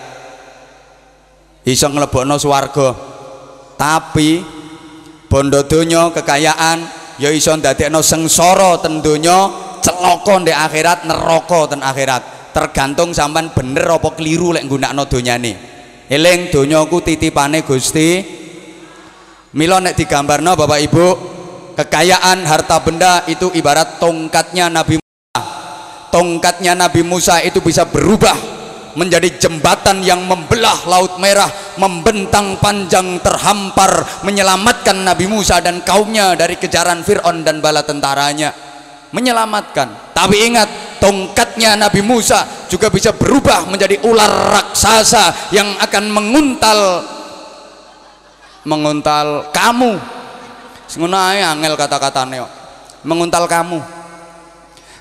Iso nglebokno swarga. Tapi bondo donya kekayaan ya iso ndadekno sengsara ten donya celaka di akhirat neraka ten akhirat. Tergantung sampean bener apa keliru lek nggunakno donyane. Eling donyaku titipane Gusti. Mila nek digambarno Bapak Ibu kekayaan harta benda itu ibarat tongkatnya Nabi Musa. Tongkatnya Nabi Musa itu bisa berubah menjadi jembatan yang membelah laut merah membentang panjang terhampar menyelamatkan Nabi Musa dan kaumnya dari kejaran Fir'aun dan bala tentaranya menyelamatkan. Tapi ingat tongkatnya Nabi Musa juga bisa berubah menjadi ular raksasa yang akan menguntal menguntal kamu. Ngono angel kata-katane menguntal kamu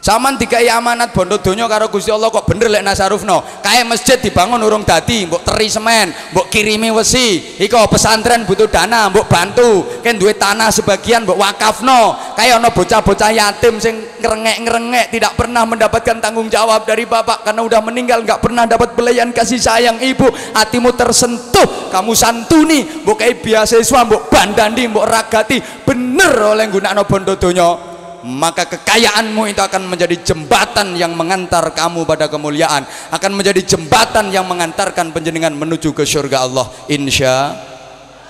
Saman dikai amanat bondo donya karo Gusti Allah kok bener lek nasarufno. Kae masjid dibangun urung dadi, mbok teri semen, mbok kirimi wesi. Iko pesantren butuh dana, mbok bantu. Ken duwe tanah sebagian mbok wakafno. Kae ana bocah-bocah yatim sing ngerengek-ngerengek tidak pernah mendapatkan tanggung jawab dari bapak karena udah meninggal nggak pernah dapat belayan kasih sayang ibu. Hatimu tersentuh, kamu santuni, mbok kae beasiswa, mbok bandandi, mbok ragati. Bener oleh gunakno bondo donya maka kekayaanmu itu akan menjadi jembatan yang mengantar kamu pada kemuliaan akan menjadi jembatan yang mengantarkan penjenengan menuju ke surga Allah. Insya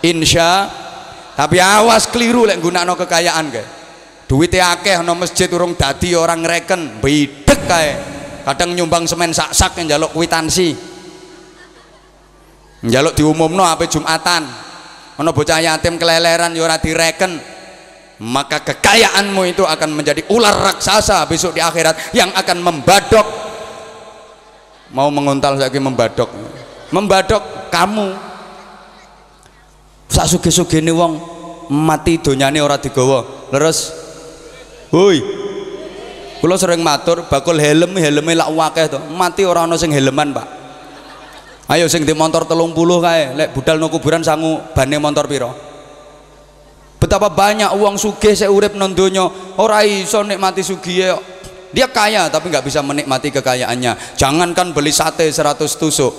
insya. Tapi awas keliru lek gunakno kekayaan kae duitnya akeh no masjid urung dadi orang reken bidek kae. Kadang nyumbang semen sak-sak yang jaluk kwitansi. Jaluk diumumno apa Jumatan. Ono bocah yatim keleleran ya ora direken maka kekayaanmu itu akan menjadi ular raksasa besok di akhirat yang akan membadok. Mau menguntal lagi membadok. Membadok kamu. Sak suge-suge ini wong mati donyane ora digawa. Leres. Hoi. Kula sering matur bakul helm helme lak wakeh to. Mati ora ana sing helman Pak. Ayo sing di motor telung puluh kae. Lek budal no kuburan sangu bane motor piro betapa banyak uang sugih saya urip nondonya ora iso nikmati sugih dia kaya tapi nggak bisa menikmati kekayaannya. Jangankan beli sate 100 tusuk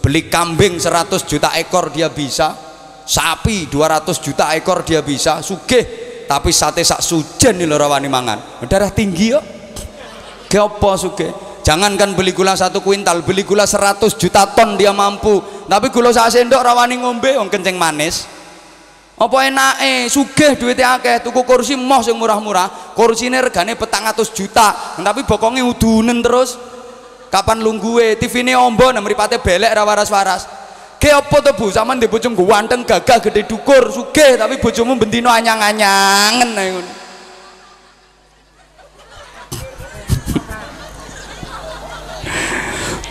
beli kambing 100 juta ekor dia bisa sapi 200 juta ekor dia bisa sugih. Tapi sate sak sujen nih rawani mangan. Darah tinggi yo. Apa sugih? Jangankan beli gula satu kuintal beli gula 100 juta ton dia mampu. Tapi gula sak sendok rawani ngombe wong kencing manis apa enake? Sugih duitnya akeh. Tuku kursi moh sing murah-murah. Kursine regane petang atus juta. Tapi bokonge udunen terus. Kapan lungguwe TV ini ombo nah meripate belek ra waras-waras. Ke apa tuh bu? Sama di bojong ganteng gagah gede dukur. Sugih tapi bojomu bentino anyang-anyangen nah (laughs)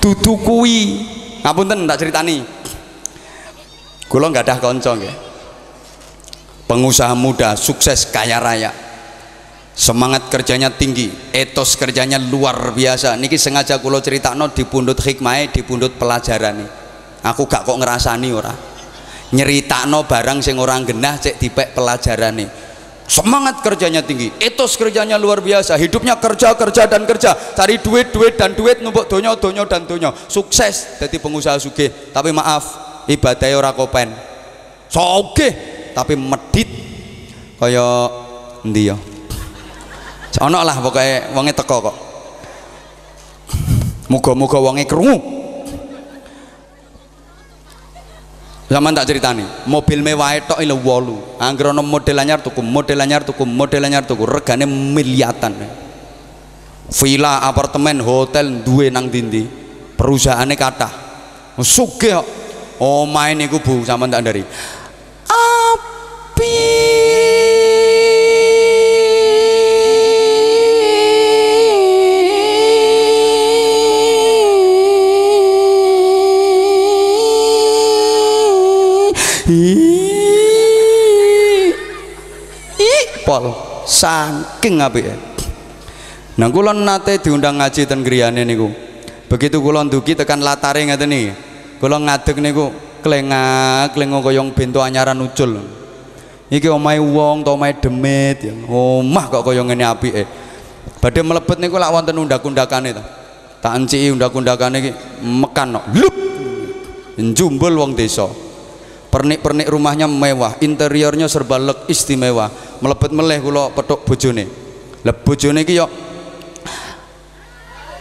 dudu kuwi. Ngapunten tak ceritani. Kula nggak ada konco nggih pengusaha muda sukses kaya raya. Semangat kerjanya tinggi etos kerjanya luar biasa. Niki sengaja kulo cerita no di pundut hikmah di pundut pelajaran nih aku gak kok ngerasani ora. Nyerita no barang sing orang genah cek dipek pelajaran nih semangat kerjanya tinggi etos kerjanya luar biasa. Hidupnya kerja kerja dan kerja. Cari duit duit dan duit numpuk donyo donyo dan donyo. Sukses jadi pengusaha suge tapi maaf ibadahnya ora kopen. So oke tapi medit kaya endi ya? Ono lah pokoknya wonge teko kok. Muga-muga wonge krungu. Zaman tak ceritani mobil mewah itu ilo wolu. Angger model anyar tuku model anyar tuku model anyar tuku regane miliatan. Villa apartemen hotel duwe nang dindi perusahaannya kata sugih oh main iku bu sama tak dari pol saking apike nah kula nate diundang ngaji ten griyane niku. Begitu kula ndugi tekan latare ngeten iki. Kula ngadeg niku klengak klengo kaya bento anyaran ucul iki omahe wong to omahe demit ya. Omah kok kaya ngene apike. Badhe mlebet niku lak wonten undak-undakane ta. Tak enciki undak-undakane iki mekan kok lup! Njumbul wong desa. Pernik-pernik rumahnya mewah interiornya serba lek istimewa. Melebet meleh kula petuk bojone. Lah bojone iki yo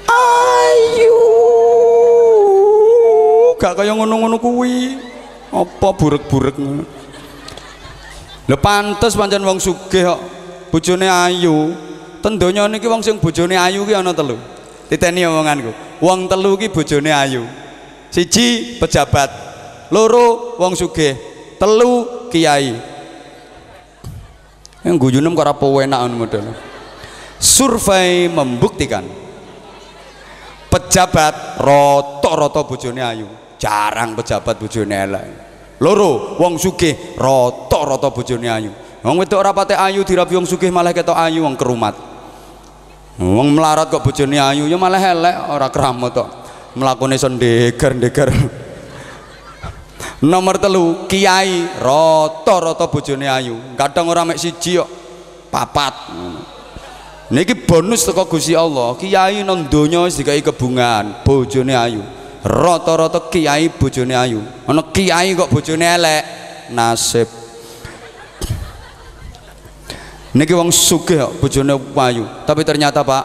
ayu! Gak kaya ngono-ngono kuwi. Apa burek-burek ngono lho pantes pancen wong sugih kok. Bojone ayu. Ten donya niki wong sing bojone ayu ki ana telu? Titeni omonganku. Wong telu ki bojone ayu. Siji pejabat. Loro wong sugih. Telu kiai. Yang guyunem kok ora pewenak model. Survei membuktikan pejabat roto-roto bojone ayu. Jarang pejabat bojone elek loro wong sugih rata-rata bojone ayu. Wong wedok ora pate ayu dirabi wong sugih malah ketok ayu wong kerumat. Wong melarat kok bojone ayu ya malah elek ora keramat kok. Mlakune sendeger-ndeger nomor telu kiai rata-rata bojone ayu. Kadang ora mek siji kok papat. Niki bonus teko Gusti Allah. Kiai nang donya wis dikai kebungan bojone ayu rata-rata kiai bojone ayu. Ana kiai kok bojone elek? Nasib. Niki wong sugih kok bojone ayu. Tapi ternyata Pak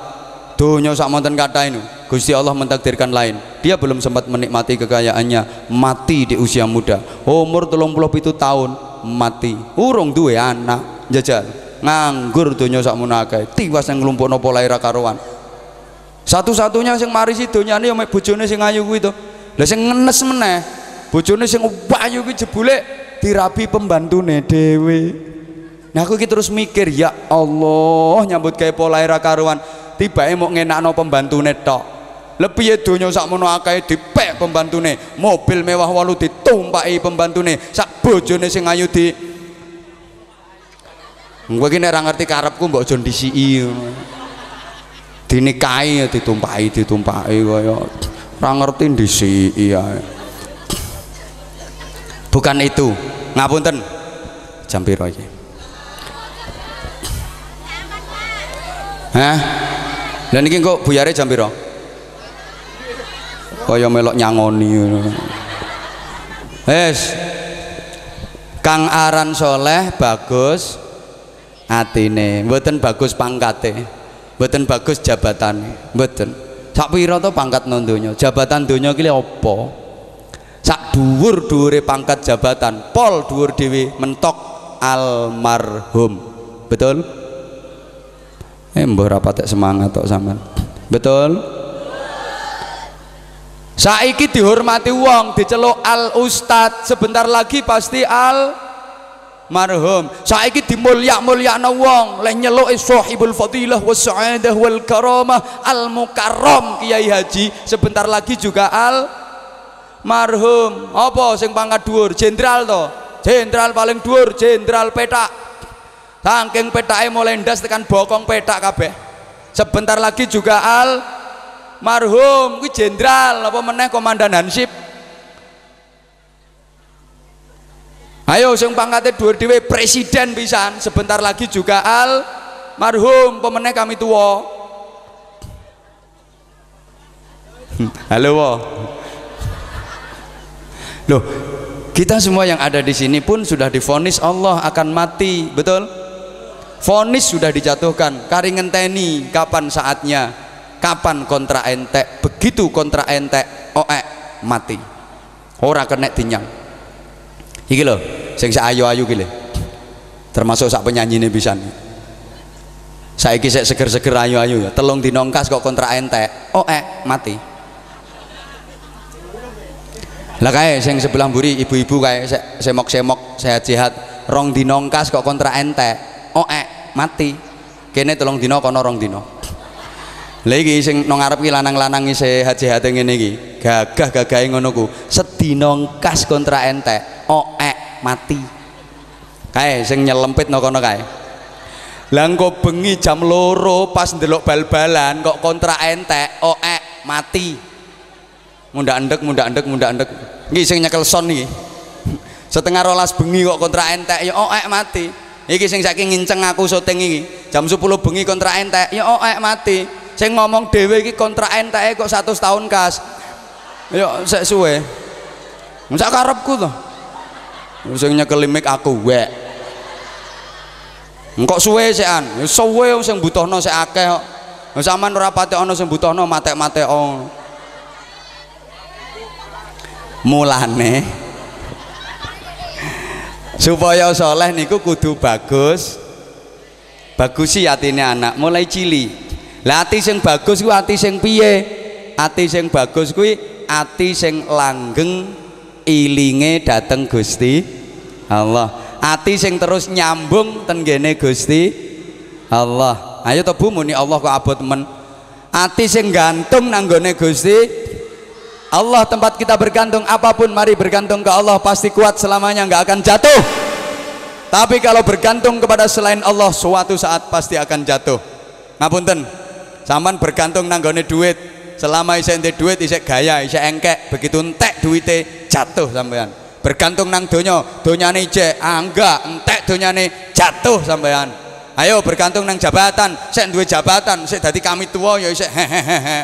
donya sak monten kata ini Gusti Allah mentakdirkan lain. Dia belum sempat menikmati kekayaannya mati di usia muda. Umur 37 tahun mati. Urung duwe anak jajal. Nganggur donya sak munake tiwas yang nglumpukno pola ira karuan satu-satunya sing mari si donyane ya mek bojone sing ayu kuwi to. Lah sing ngenes meneh bojone sing ayu kuwi jebule dirabi pembantune dhewe. Nah aku iki terus mikir ya Allah nyambut gawe pola era karuan tibake mau ngenakno pembantune tok. Lebih ya donya sakmono akeh dipek pembantune? Mobil mewah walu ditumpaki pembantune sak bojone sing ayu di gue ki nek ora ngerti karepku mbok aja ndisiki dinikahi ditumpahi ditumpahi kaya ora ngerti ndisiki ya bukan itu ngapunten jam piro iki Hah? Dan ini kok buyare jam piro? Kaya melok nyangoni. Wes. Kang Aran Soleh bagus atine, mboten bagus pangkate mboten bagus jabatan mboten. Sak pira to pangkat nang donya? Jabatan donya ki apa? Sak dhuwur-dhuwure pangkat jabatan pol dhuwur dhewe mentok almarhum. Betul? Eh mbah rapat semangat tok sampean. Betul? Saiki dihormati wong diceluk al ustad sebentar lagi pasti al marhum. Saiki dimulyak-mulyakno wong. Leh nyeluke sahibul fadilah was sa'adah wal karamah. Al mukarram kiai haji. Sebentar lagi juga al marhum. Apa sing pangkat dhuwur? Jenderal to? Jenderal paling dhuwur jenderal petak. Saking petake mulai ndas tekan bokong petak kabeh. Sebentar lagi juga al marhum. Kuwi jenderal apa meneh komandan hansip ayo sing pangkatnya dhuwur dhewe presiden pisan. Sebentar lagi juga al marhum pemenang kami tua halo wo. loh kita semua yang ada di sini pun sudah difonis Allah akan mati betul? Fonis sudah dijatuhkan. Kari ngenteni kapan saatnya? Kapan kontra entek? Begitu kontra entek oe mati. Ora kena tinyang iki lho sing ayu-ayu ki termasuk sak penyanyi ini bisa saiki sik seger-seger ayu-ayu ya. Telung dinongkas kok kontra entek. Oh eh mati. Lah kae sing sebelah mburi ibu-ibu kae semok-semok sehat-sehat. Rong dinongkas kok kontra entek. Oh eh mati. Kene telung dino kono rong dino lha iki sing nang ngarep ki lanang-lanang sehat-sehat ngene iki gagah-gagahe ngono ku sedinongkas kontra entek oek mati. Kae sing nyelempit no kono kae. Lah bengi jam loro pas ndelok bal-balan kok kontra entek oek mati. Munda endek munda endek munda endek iki sing nyekel son (laughs) setengah rolas bengi kok kontra entek ya oek mati. Iki sing saking nginceng aku syuting iki. Jam 10 bengi kontra entek ya oek mati sing ngomong dhewe iki kontra entek kok 100 tahun kas. Ya sek suwe. Masa karepku tuh sing nyekel mik aku wek. Engkok suwe sekan? Suwe sing butuhno sik akeh kok. Sampean ora pati ana sing butuhno matek-matek mulane. Supaya soleh niku kudu bagus. Bagusi atine anak mulai cili lah ati sing bagus kuwi ati sing piye? Ati sing bagus kuwi ati sing langgeng ilinge dateng Gusti Allah. Ati sing terus nyambung tenggene Gusti Allah. Ayo to Bu muni Allah kok abot men. Ati sing gantung nanggone Gusti Allah tempat kita bergantung apa pun mari bergantung ke Allah. Pasti kuat selamanya nggak akan jatuh. Tapi kalau bergantung kepada selain Allah suatu saat pasti akan jatuh. Ngapunten zaman bergantung nanggone duit. Selama isek duit isek gaya isek engkek begitu entek duitnya jatuh sampean. Bergantung nang donya donyane cek angga entek donyane jatuh sampean. Ayo bergantung nang jabatan sik duwe jabatan sik dadi kami tua ya isek hehehe.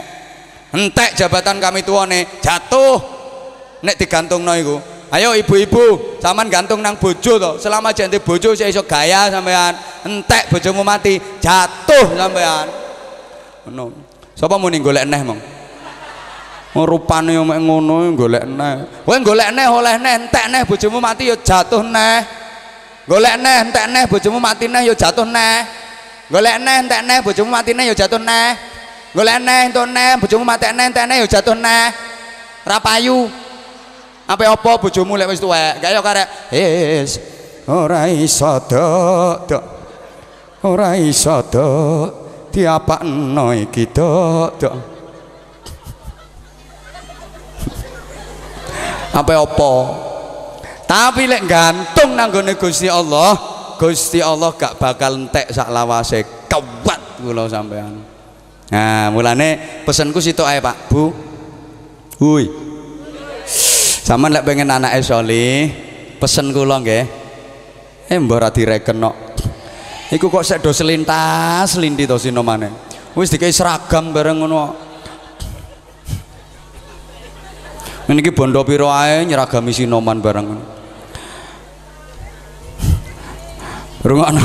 Entek jabatan kami tuane jatuh. Nek digantungno iku. Ayo ibu-ibu zaman gantung nang bojo to. Selama jente bojo sik iso gaya sampean. Entek bojomu mati jatuh sampean ngono sapa muni golek neh mong Oh, rupane yo mek ngono golek neh. Kowe golek neh oleh neh entek neh bojomu mati yo jatuh neh. Golek neh entek neh bojomu mati neh yo jatuh neh. Golek neh entek neh bojomu mati neh yo jatuh neh. Golek neh entuk neh bojomu mati neh entek neh yo jatuh neh. Ra payu. Apa apa bojomu lek wis tuwek? Gak yo karek wis ora iso dok. Ora iso dok. Diapakno iki dok. apa apa? Tapi lek gantung nanggone Gusti Allah Gusti Allah gak bakal entek sak lawase. Kuat kula sampean. Nah mulane pesenku situ ae Pak. Bu. Hui Sama lek pengen anak soleh pesen kula nggih. Eh mbok ora direken kok iku kok sek do selintas lindi to sinomane wis dikai seragam bareng ngono Ini ki bondo piro ae nyeragami sinoman bareng. Rungokno.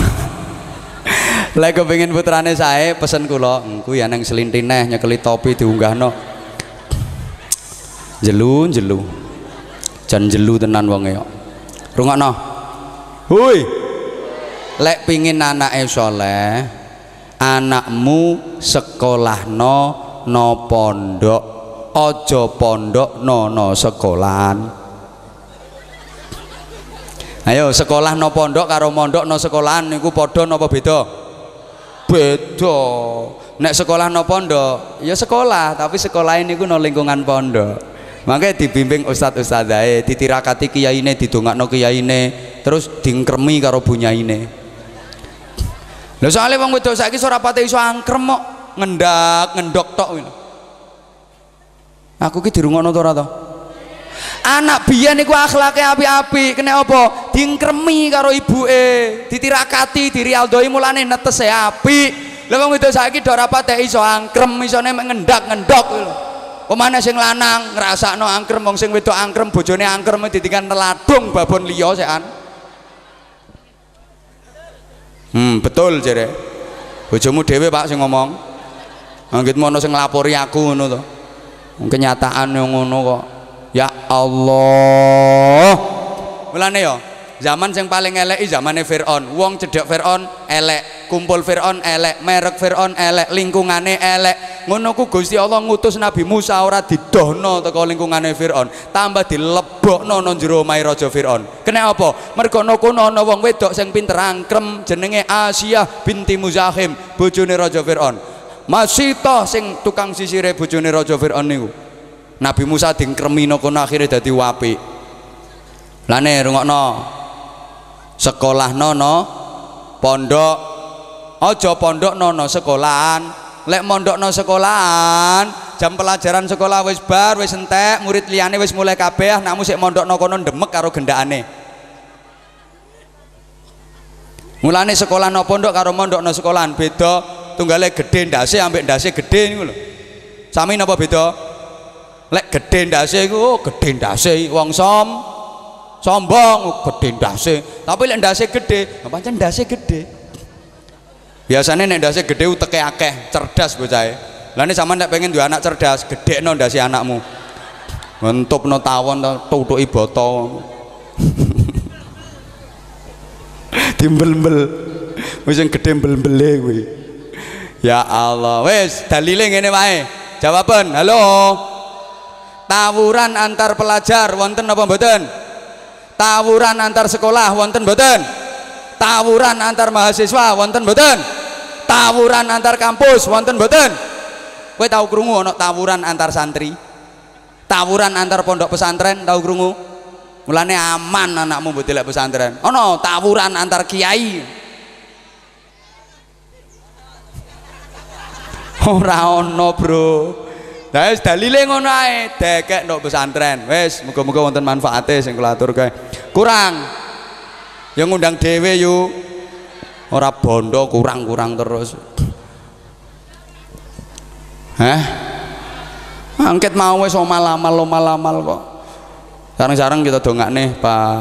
Lek kepengin putrane sae pesen kula, engku ya nang selintineh nyekeli topi diunggahno. Jelu jelu. jan jelu tenan wonge kok rungokno hui lek pingin anake soleh anakmu sekolahno no pondok ojo pondok no no sekolahan. Ayo sekolah no pondok karo mondok no sekolahan niku padha napa beda? Beda. Nek sekolah no pondok ya sekolah tapi sekolah ini ku no lingkungan pondok. Makanya dibimbing ustadz ustadzae ditirakati kiai ini didongakno kiai ini terus dingkremi karo bunyaine lho soalnya wong wedok saiki ora pate iso angkrem kok ngendak ngendok tok gitu. aku ki dirungono to ora to anak biyen niku akhlake api-api kena apa dingkremi karo ibuke ditirakati dirialdoi mulane netese api lha wong wedok saiki do ora patek iso angkrem isone ngendak-ngendok lho Pemane sing lanang ngrasakno angkrem wong sing wedok angkrem bojone angkrem ditinggal neladung babon liya sekan. Hmm, betul jere. Bojomu dhewe Pak sing ngomong. Anggitmu ana sing nglapori aku ngono to. Kenyataan yang ngono kok. Ya Allah. Mulane ya, zaman yang paling elek zamane Firaun. Wong cedhek Firaun elek, kumpul Firaun elek, merek Firaun elek, lingkungane elek. Ngono ku Gusti Allah ngutus Nabi Musa ora didohno teko lingkungane Firaun, tambah dilebokno nang jero omahe raja Firaun. Kene apa? Mergo kono ana wong wedok sing pinter angkrem jenenge Asia binti Muzahim, bojone raja Firaun. Toh sing tukang sisire bojone raja Firaun niku. Nabi Musa dingkremino kono akhirnya dadi wapi. Lane rungokno sekolah nono pondok. Ojo pondok nono sekolahan. Lek mondok no sekolahan jam pelajaran sekolah wis bar wis entek murid liane wis mulai kabeh namu sik mondok no kono demek karo gendakane. Mulane sekolah no pondok karo mondok no sekolahan beda. Tunggale gede ndase ambek ndase gede niku lho. Sami napa beda? Lek gede ndase iku oh, gede ndase wong som sombong gede ndase. Tapi lek ndase gede pancen ndase gede. Biasanya nek ndase gede uteke akeh cerdas bocahe. Lah nek sampean nek pengen duwe anak cerdas gede no ndase anakmu. Mentup no tawon tutuki boto (laughs) dimbel-mbel. Wis sing gede mbel-mbele kuwi. Ya Allah. Wis dalile ngene wae. Jawaban halo. Tawuran antar pelajar wonten apa mboten tawuran antar sekolah wonten boten tawuran antar mahasiswa wonten boten tawuran antar kampus wonten boten kowe tahu krungu ana tawuran antar santri? Tawuran antar pondok pesantren tahu krungu? Mulane aman anakmu mbok delek pesantren. Ana tawuran antar kiai? Ora ana bro Lah wis dalile ngono ae, dekek ndok pesantren. Wis, muga-muga wonten manfaate sing kula aturke. Kurang. Ya ngundang dhewe yu. Ora bondo kurang-kurang terus. Hah? Angket mau wis omal-amal omal-amal kok. Sarang-sarang kita dongakne Pak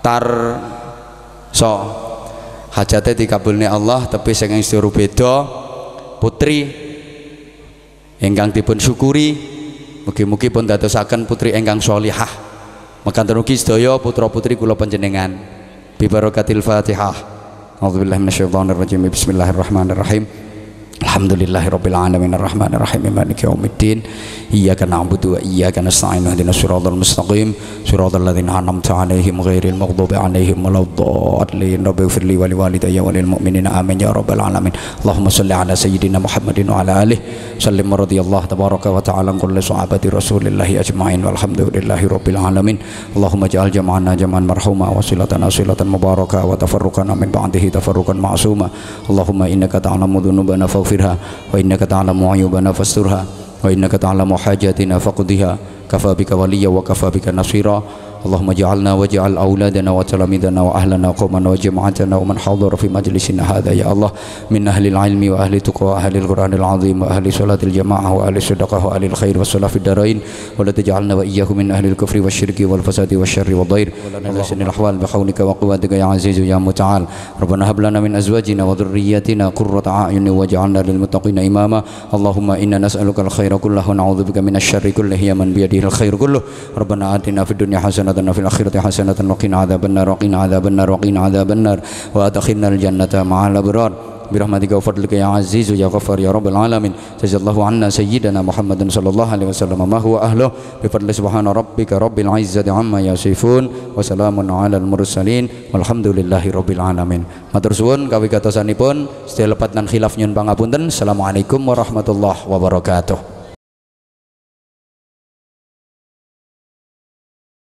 Tar so hajate dikabulne Allah tapi sing istiru beda putri ingkang dipun syukuri mugi-mugi pun dadosaken putri ingkang sholihah makan terugi sedaya putra putri kula panjenengan. Bi barakatil Fatihah. A'udzubillahi minasyaitonirrajim. Bismillahirrahmanirrahim Alhamdulillahirabbil alamin arrahmanir rahim maliki yaumiddin iyyaka na'budu wa iyyaka nasta'in. Ihdinas siratal mustaqim. Siratal ladzina an'amta ghairil amin ya Allahumma sayyidina tabaraka wa ta'ala ajma'in. Rabbil alamin. Allahumma marhuma wa Allahumma فاغفرها وإنك تعلم عيوبنا فاسترها وإنك تعلم حاجاتنا فقضها كفى بك وليا وكفى بك نصيرا اللهم اجعلنا واجعل أولادنا وتلاميذنا وأهلنا وقومنا وجماعتنا ومن حضر في مجلسنا هذا يا الله. من أهل العلم وأهل التقوى وأهل القرآن العظيم وأهل صلاة الجماعة وأهل الصدقة وأهل الخير والصلاة في الدارين. ولا تجعلنا وإياه من أهل الكفر والشرك والفساد والشر والضير. ولا سن الأحوال بحولك وقوتك يا عزيز يا متعال. ربنا هب لنا من أزواجنا وذرياتنا قرة أعين واجعلنا للمتقين إماما. اللهم إنا نسألك الخير كله ونعوذ بك من الشر كله. يا من بيده الخير كله. ربنا آتنا في الدنيا حسنة حسنة وفي الآخرة حسنة وقنا عذاب النار وقنا عذاب النار وقنا عذاب النار وأدخلنا الجنة مع الأبرار برحمتك وفضلك يا عزيز يا غفار يا رب العالمين جزا الله عنا سيدنا محمد صلى الله عليه وسلم ما هو أهله بفضل سبحان ربك رب العزة عما يصفون وسلام على المرسلين والحمد لله رب العالمين matur suwun kawigatosanipun sedaya lepat nan khilaf nyun pangapunten assalamualaikum warahmatullahi wabarakatuh